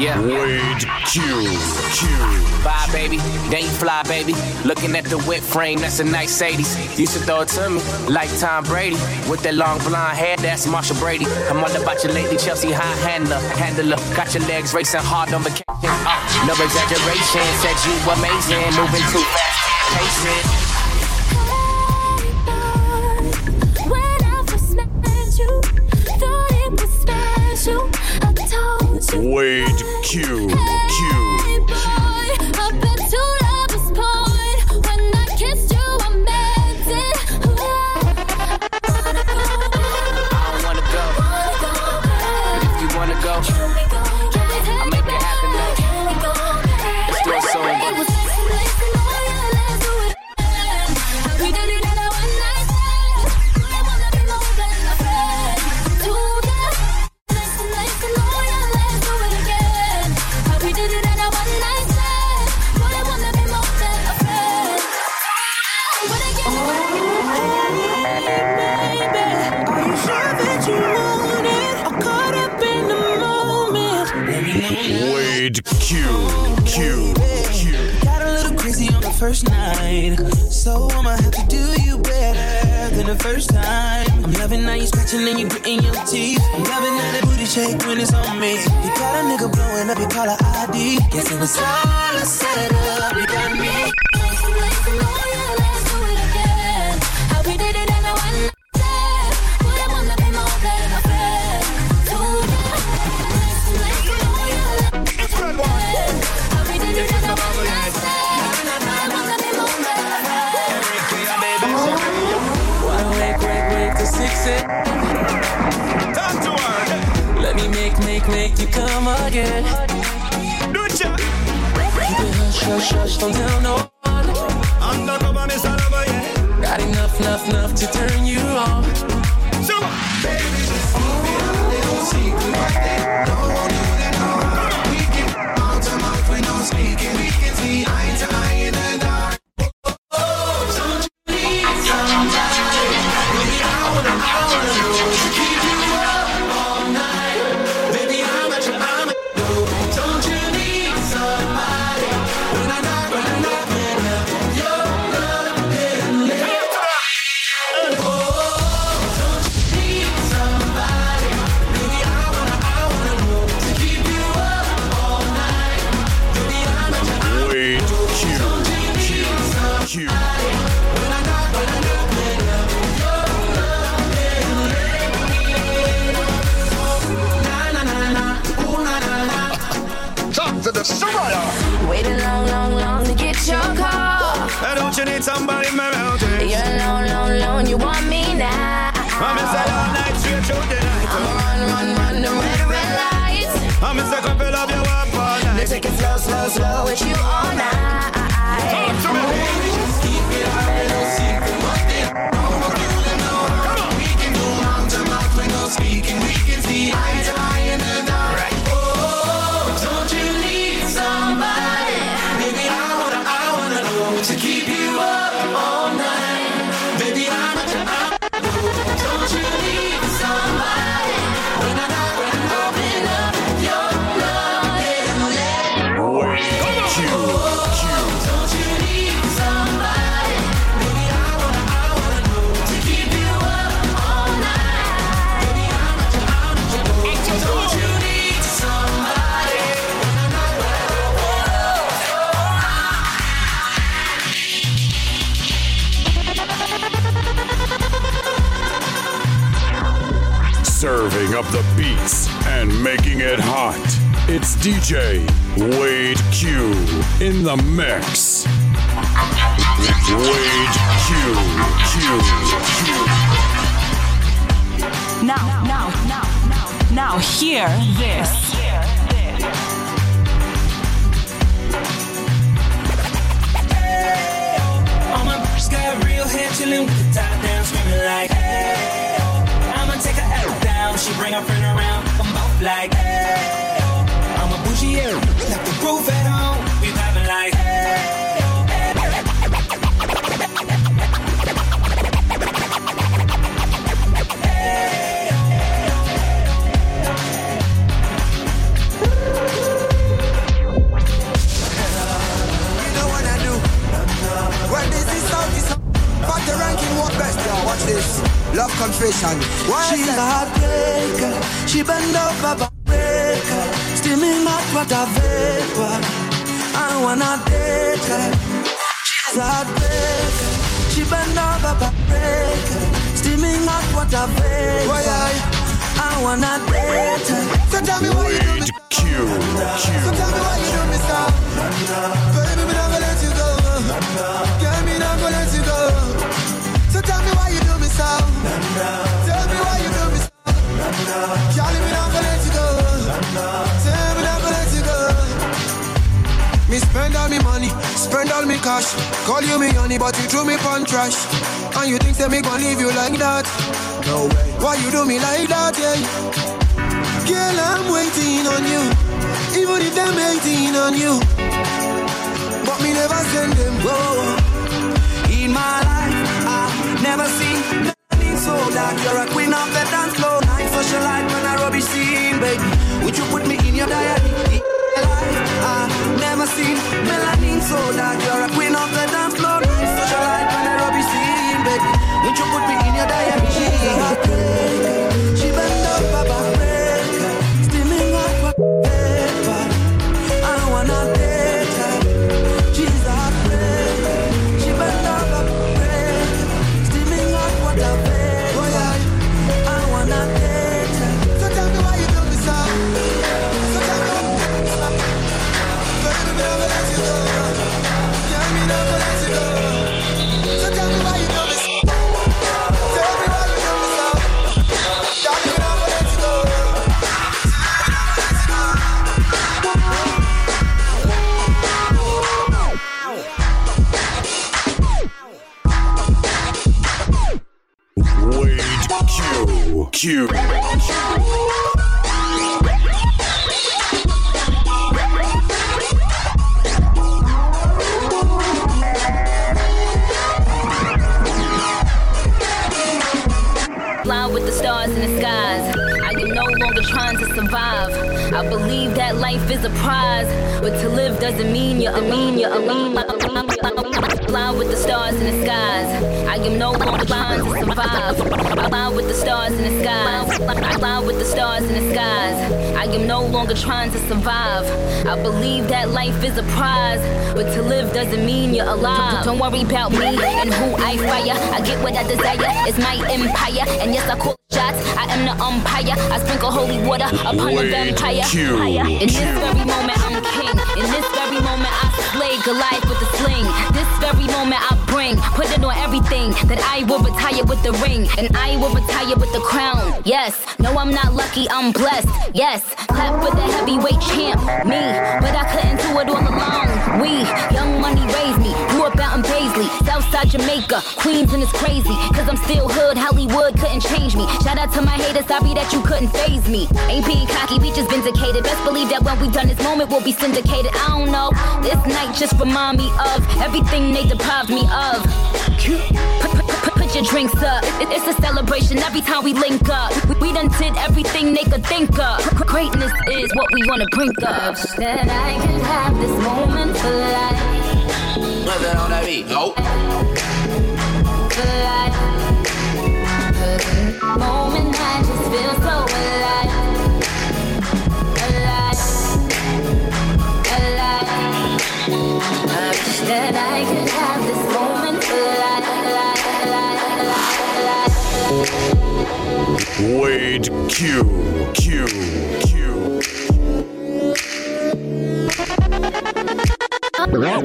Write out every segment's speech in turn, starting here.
Yeah. Wade Q. Q. Bye, baby. Then you fly, baby. Looking at the whip frame, that's a nice 80s. Used to throw it to me like Tom Brady. With that long blonde hair, that's Marcia Brady. I'm all about you lately, Chelsea high handler. Handler, got your legs racing hard on vacation. Uh, no exaggeration, said you amazing. Moving too fast, pace Q. Q. Q. Q. Got a little crazy on the first night. So I'ma have to do you better than the first time. I'm loving how you scratching and you gritting your teeth. I'm loving how that booty shake when it's on me. You got a nigga blowing up your caller ID. Guess it was all a setup. You got me. Make, you come again. Do it, yeah. Keep it hush, hush, hush, don't tell no one. Undercover, Miss Lover, yeah. Got enough, enough, enough to turn Soraya. Waited long, long, long to get your call. Hey, don't you need somebody in my mountain? You're alone, alone, alone. You want me now? I'm in the all night, straight through the night. Run, run, run the red, red lights. I'm in the couple of you up all night. Take it slow, slow, slow with you all night. Talk to me. Wade Serving up the beats and making it hot. It's DJ Wade Q in the mix. Wade Q. Q. Q. Now, now, now, now, now, hear this. Oh, all my got real hair chillin' with the top down, screaming like, hey she bring her friend around. I'm both like, hey, oh. I'm a bougie, yeah. left the roof at home. We vibing like, this. The ranking, best? Watch this position. She's a heartbreaker. She bend over breaker. Steaming hot water vapor. I wanna date her. She's a heartbreaker. She bend over breaker. Steaming hot water vapor. Why I I wanna date her. So tell me why you do me. Wade Q. So tell me why you do me so. Baby, me not gonna let you go. Girl, Tell me why you do me so. Charlie, me not gonna let you go. Tell me not gonna let you go. Me spend all me money, spend all me cash. Call you me honey, but you threw me pon trash. And you think say me gon' leave you like that? No way. Why you do me like that, yeah? Girl, I'm waiting on you. Even if them hating on you. But me never send them go. In my life, Wade Q. Q. no trying to survive. I believe that life is a prize, but to live doesn't mean you're a mean, you're a mean. Fly with the stars in the skies. I am no longer trying to survive. I fly with the stars in the skies. I fly with the stars in the skies. I am no longer trying to survive. I believe that life is a prize, but to live doesn't mean you're alive. Don't worry about me and who I fire. I get what I desire. It's my empire, and yes, I call shots. I am the umpire. I sprinkle holy water upon the vampire. Q. In this very moment, I'm king. In this very moment, I slay Goliath with a sling. This very moment, I bring, put it on everything that I will retire with the ring, and I will retire with the crown. Yes, no, I'm not lucky, I'm blessed. Yes, clap for the heavyweight champ, me. But I couldn't do it all alone. We, young money raised me, out in Baisley, Southside Jamaica, Queens, and it's crazy. Cause I'm still hood, Hollywood couldn't change me. Shout out to my haters, sorry that you couldn't faze me. Ain't being cocky, we just vindicated. Best believe that when we done this moment, we'll be syndicated. I don't know, this night just remind me of everything they deprived me of. Put, your drinks up. It- It's a celebration every time we link up. We, we done did everything they could think of. Greatness is what we wanna bring up. That I can have this moment for life. Alive. Alive. Wade Q. Q. Q. All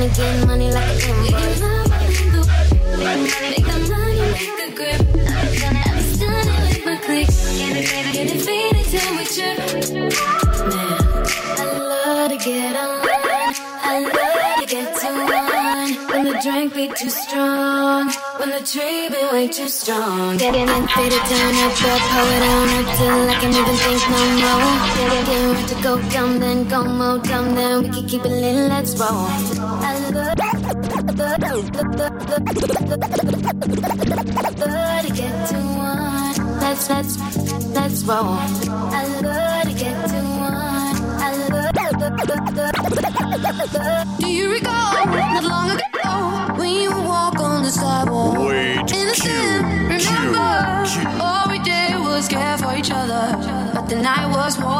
Get money, get money like a invoice. Make the money, make a grip. I'm stunning with my click. Get it faded, get it faded till we trip. Drink be too strong, when the tree be way too strong. Getting and faded down up, up, hold it on up till I can't even think no more. Getting ready to go dumb, then go more dumb, then we can keep it lit, let's roll. I love love to get to one. Let's let's let's roll. I love to get to one. I love. Do you recall not long ago when you walk on the sidewalk? Wait, Innocent, remember? All we did was care for each other. But the night was warm,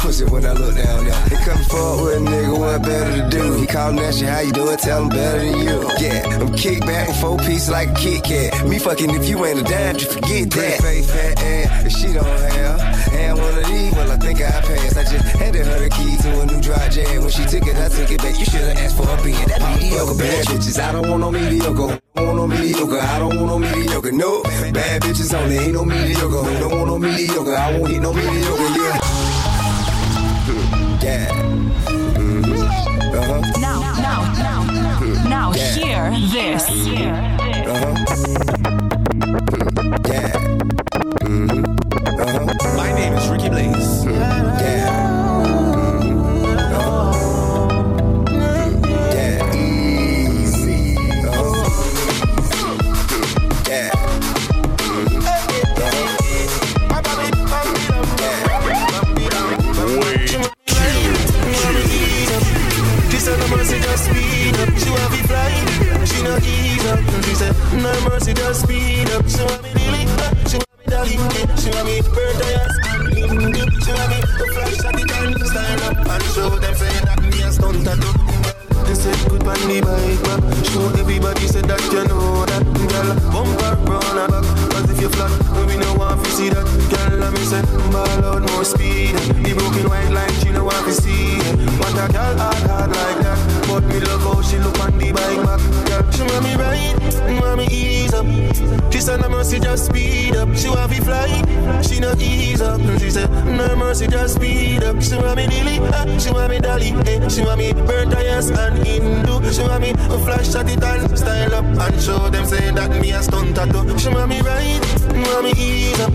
pussy when I look down there. They come forward with a nigga, what better to do? He callin' at you, how you doing? Tell him better than you. Yeah, I'm kick back with four pieces like a Kit Kat. Me fucking if you ain't a dime, you forget that. Face fat ass, if she don't have. And one of these, well, I think I passed. I just handed her the key to a new dry jam. When she took it, I took it back. You should've asked for a being that mediocre. Bad bitches, I don't want no mediocre. I Don't want no mediocre. I don't want no mediocre. No, bad bitches only. Ain't no mediocre. Don't want no mediocre. I won't hit no mediocre. Yeah. Yeah. Mhm. Uh-huh. Now, now, now, now, hear this. Uh-huh. Yeah. Show them say that me a stunt tattoo. They said good on the bike back. Show everybody said that you know that. Girl, bumper round her back. Cause if you flat, we no want to see that. Girl, let me say, ball out more speed. The broken white line, she no want to see. Want a girl hard, hard like that. But me love how she look on the bike back. Girl, she want me right, want me ease up. She said, no mercy, just speed up. She want me fly, she no ease up. She said, no mercy, just speed up. She want me dilly, ah, she want me dolly, eh. She want me burn tires and Hindu. She want me flash at it and style up and show them say that me a stunt tattoo. She want me right, want me ease up.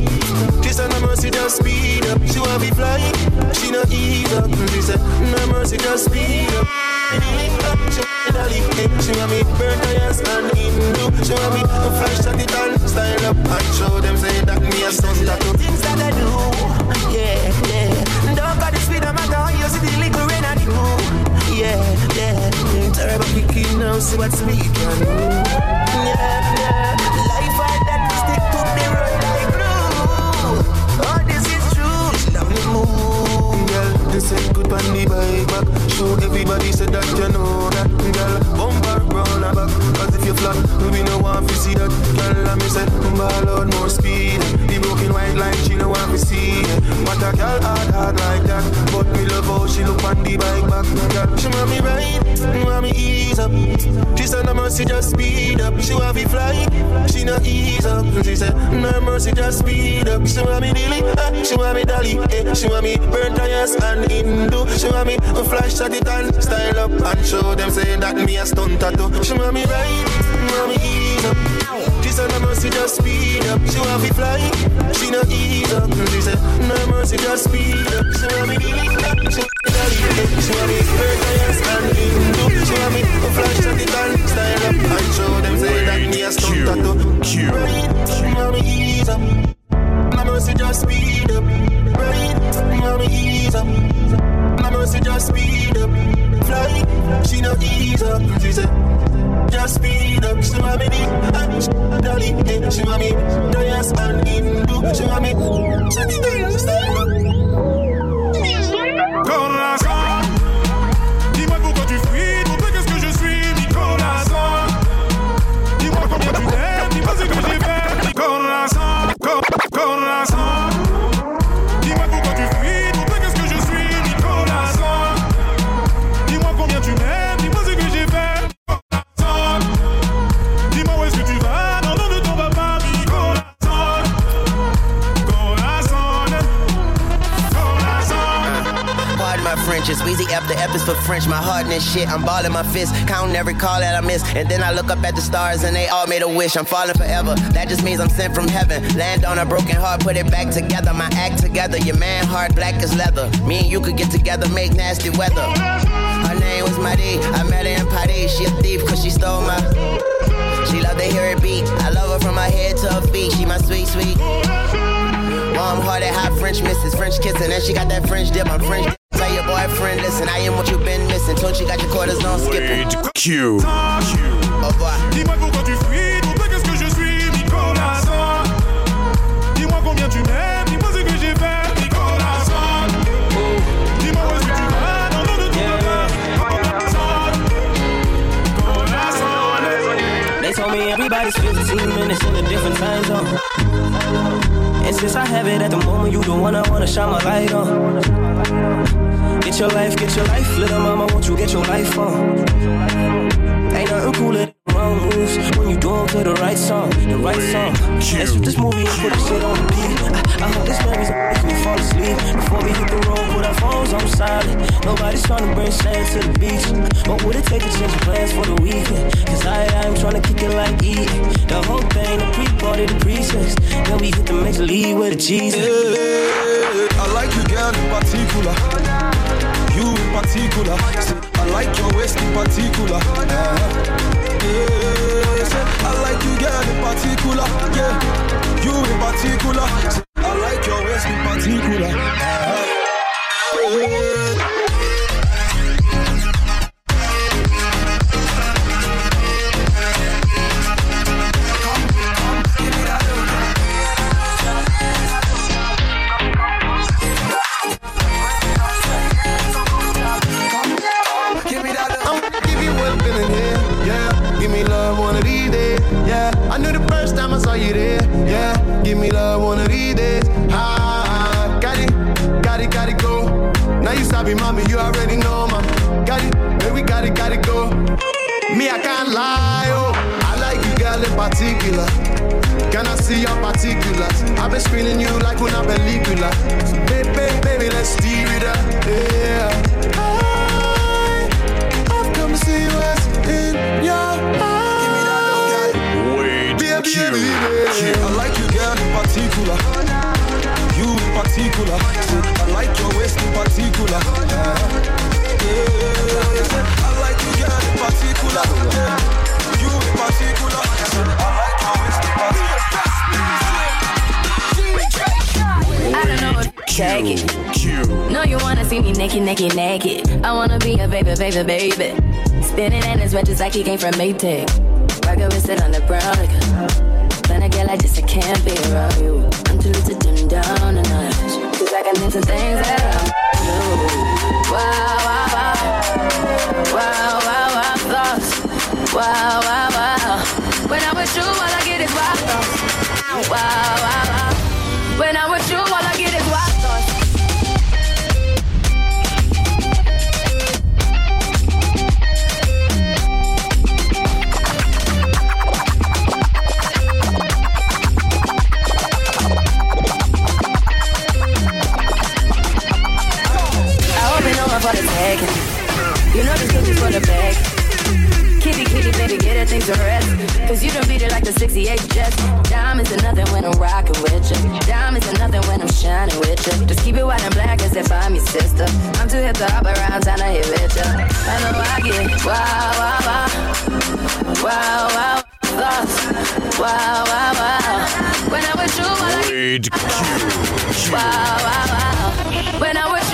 She said, no mercy, just speed up. She want me fly, she no ease up. She said, no mercy, just speed up. Ah, She want me dolly, eh. She want me burn tires and Hindu. She want me flash at it style up and show them say that me a tattoo. Things that I do, yeah, yeah. Don't got the speed my you see the. Yeah, yeah. Now, see can do. Yeah, yeah. They say good on the bike back. Show everybody say that you know that. Girl, bumper round back. Cause if you flat, we no want to see that. Girl, let me say, ball out more speed. Feel white like she know what we see. What a girl hard, hard like that. But me love how she look on the bike back. Girl, she want me ride, want me ease up. She said no mercy, just speed up. She want me fly, she no ease up. She said no mercy, just speed up. She want me dilly, eh? she want me dolly, eh? she want me burn tires and Hindu. She want me flash at it and style up and show them say that me a stunt tattoo. She want me ride, want me ease up. She said no mercy, just speed up. She want me fly, she no ease up. She said no mercy, just speed up. She want me dilly, eh, she want me eh. She want me burn shit, I'm balling my fist, counting every call that I miss. And then I look up at the stars and they all made a wish. I'm falling forever. That just means I'm sent from heaven. Land on a broken heart, put it back together. My act together, your man heart black as leather. Me and you could get together, make nasty weather. Her name was Marie, I met her in Paris. She a thief cause she stole my. She love to hear it beat. I love her from her head to her feet. She my sweet, sweet. Warm hearted, hot French missus, French kissing, and she got that French dip. I'm French. dip. Tell boyfriend, listen, I am what you've been missing. Told you got your quarters on skipping. Q. Au revoir. Dis-moi pourquoi tu fuis, pour qu'est-ce que je suis, Nicolas Dis-moi combien tu m'aimes, dis-moi ce que j'ai fait, Nicolas Dis-moi où est-ce que tu vas, non, non, ne t'en vas They told me everybody's 15 minutes in a different time zone. And since I have it at the moment, you the one I wanna shine my light on. Get your life, get your life, little mama, won't you get your life on? Ain't nothing cooler than wrong moves when you do 'em to the right song, the right song. Let's shoot this movie and put the shit on repeat. I, I hope this memories make me fall asleep before we hit the road. Put our phones on silent. Nobody's trying to bring sand to the beach. What would it take to change the plans for the weekend? Cause I, I'm trying to kick it like E. The whole thing, the pre-party, the pre-sex. Then we hit the major league with the Jesus. I like you, girl, in particular. Particular. Say, I like your waist in particular. Uh, yeah. Say, I like you, girl, in particular. Yeah. You in particular. Say, I like your waist in particular. Uh, yeah. Saw you there. Yeah. Give me love one of these days. Ah, got it, got it, got it, go. Now you sabi, mommy, you already know, ma. Got it, baby, got it, got it, go. Me, I can't lie, oh. I like you, girl, in particular. Can I see your particulars? I've been screening you like una película. Baby, baby, let's steer it up. Yeah. Baby. I like you, girl, in particular. You in particular. I like your waist in particular. Yeah. I like you, girl, in particular. You in particular. I like your waist in particular. I don't it. No, you wanna see me naked, naked, naked. I wanna be a baby, baby, baby. Spinning in his red just like he came from Maytag. Rocket with it on the brown like When good sister. Time to hit the hop around, time to hit with ya. I know I get wow, wow, wow. Wow, wow, thoughts. Wow, wow, wow. When I was you, I like... Wade Q. Wow, wow, wow. When I was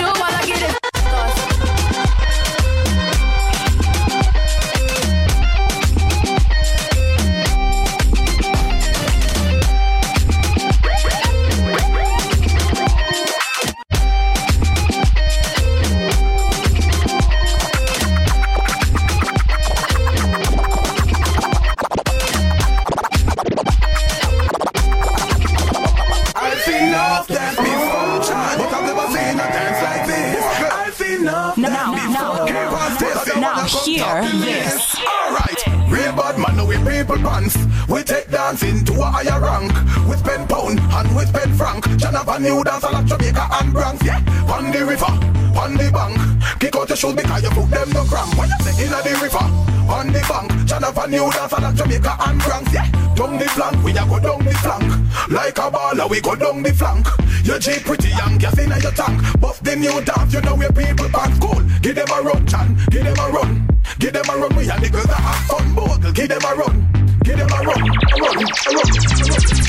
shoes because you put them no cramp. When you say inna the river, on the bank, Jonathan you dance and Jamaica and Bronx. Yeah, down the flank, we a go down the flank. Like a baller, we go down the flank. Your Jeep pretty young, gas inna your tank. Buff the new dance, you know where people back cool. Give them a run, Chan, give them a run. Give them a run, we and the girls that have fun, boy. Give them a run, give them a run, a run, a run, a run.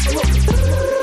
A run. A run.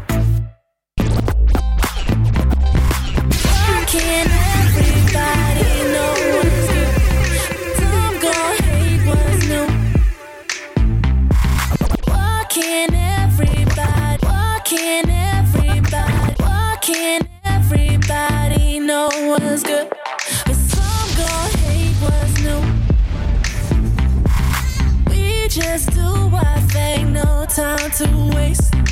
know was good, but some gon' hate what's new. We just do our thing, no time to waste.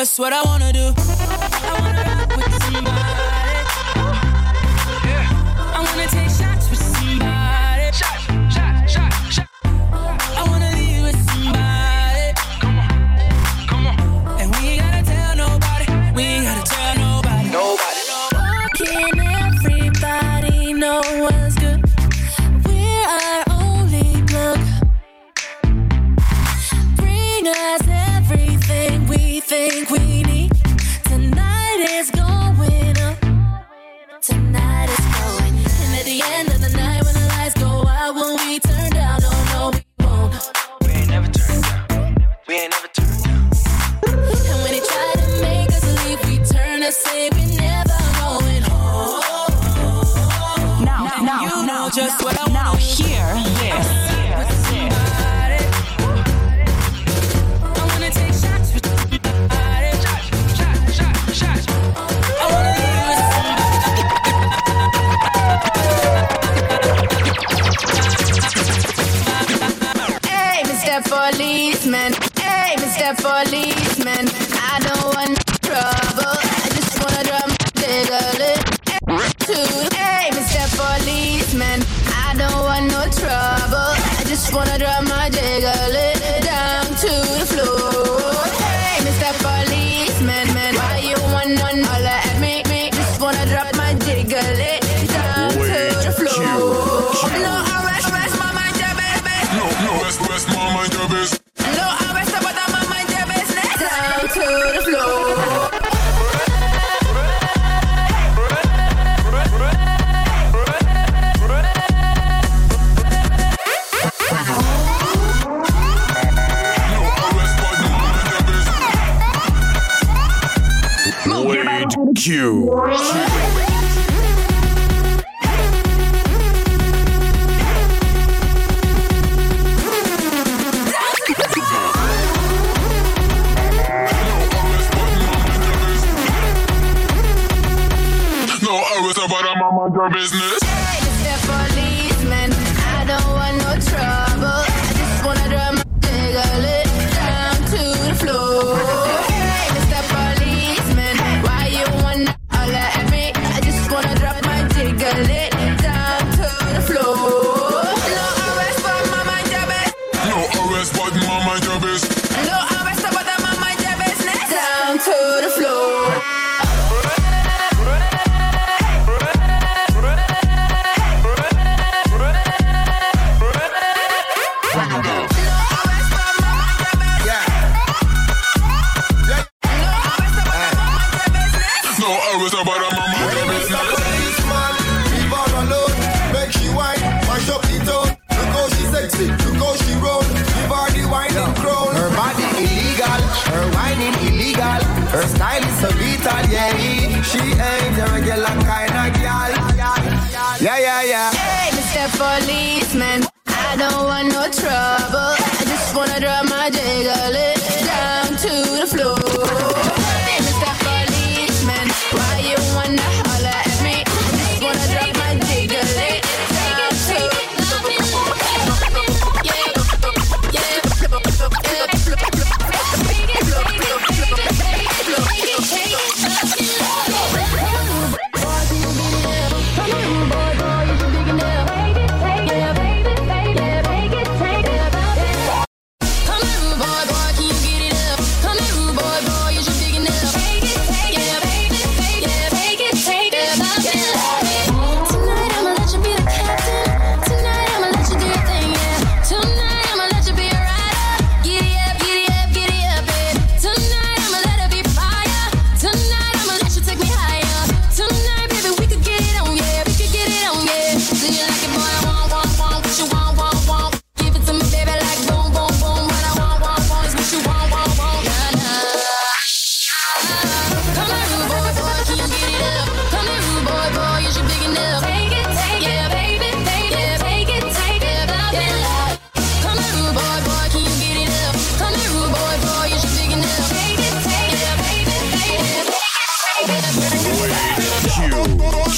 just what I wanna do. Thank you. your business.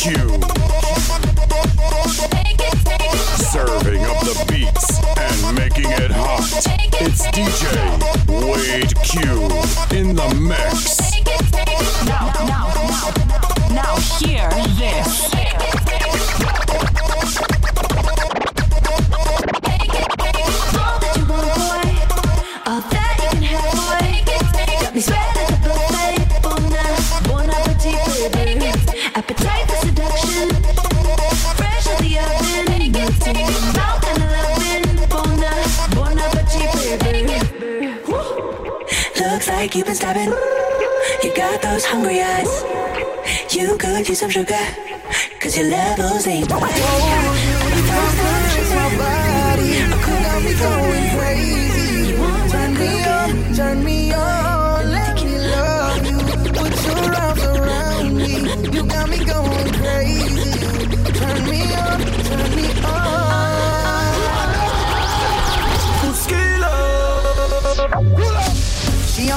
Q. Serving up the beats and making it hot. It's DJ Wade Q in the mix. you've been stabbing. You got those hungry eyes. You could use some sugar. Cause your levels ain't right. Got me going crazy. You want turn me on, turn me on. Let me love you. Put your arms around me. You got me going crazy.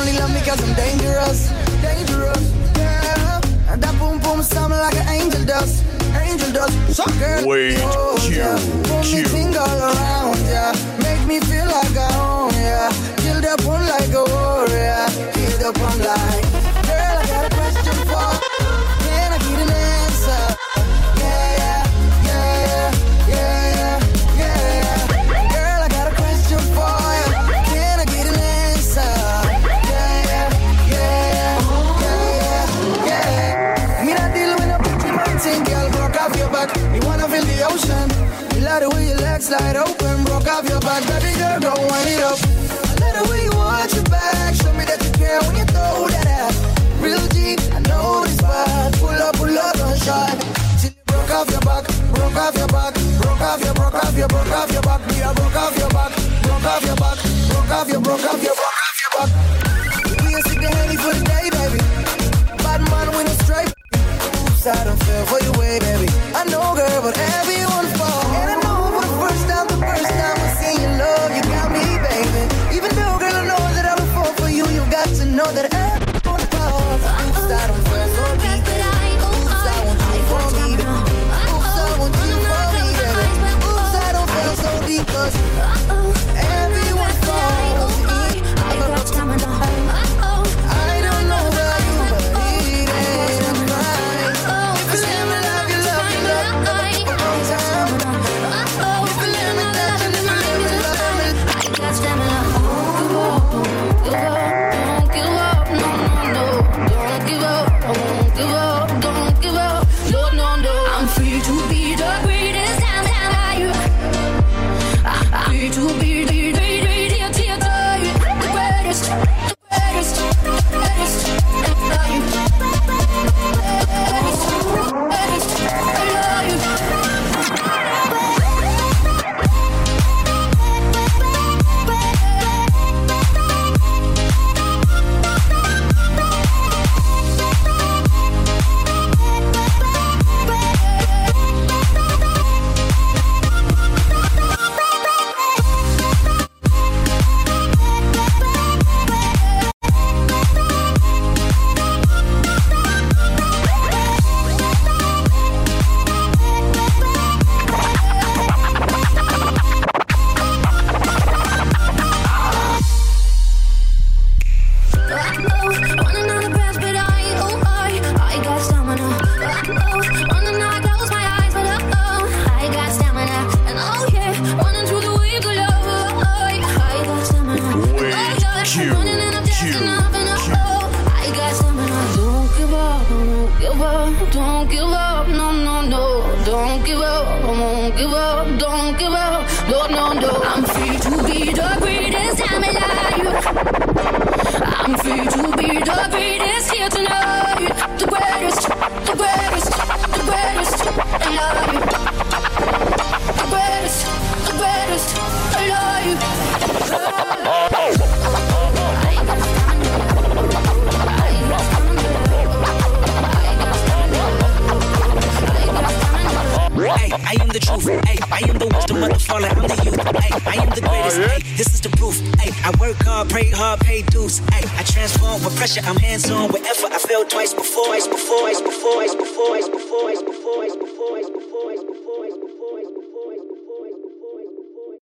only love me cause I'm dangerous. Dangerous. Yeah. That boom boom sound like an angel does. Angel does. So girl, Wait, oh, Q, yeah. Pull me all around, yeah. Make me feel like I own, yeah. Up on like a warrior. Up on like. slide open, broke off your back, baby girl, Don't wind it up. I love the way you want your back, show me that you care when you throw that out. Real G, I know this vibe, pull up, pull up, don't shy. Till you broke off your back, broke off your back, broke off your, broke off your, broke off your back, yeah, broke off your back, broke off your back, broke off your, broke off your, broke off your back. We ain't see the handy for the day, baby. Bad man with a stripe. Oops, I don't feel for your way, baby. I know, girl, but every free I am the truth. Hey, I am the wisdom of the fallen. I'm the youth. Hey, I am the oh, greatest. Hey, this is the proof. Hey, I work hard, pray hard, pay dues. Hey, I transform with pressure. I'm hands on wherever I failed twice before, twice before, twice before, twice before, twice before, twice before, twice before, twice before.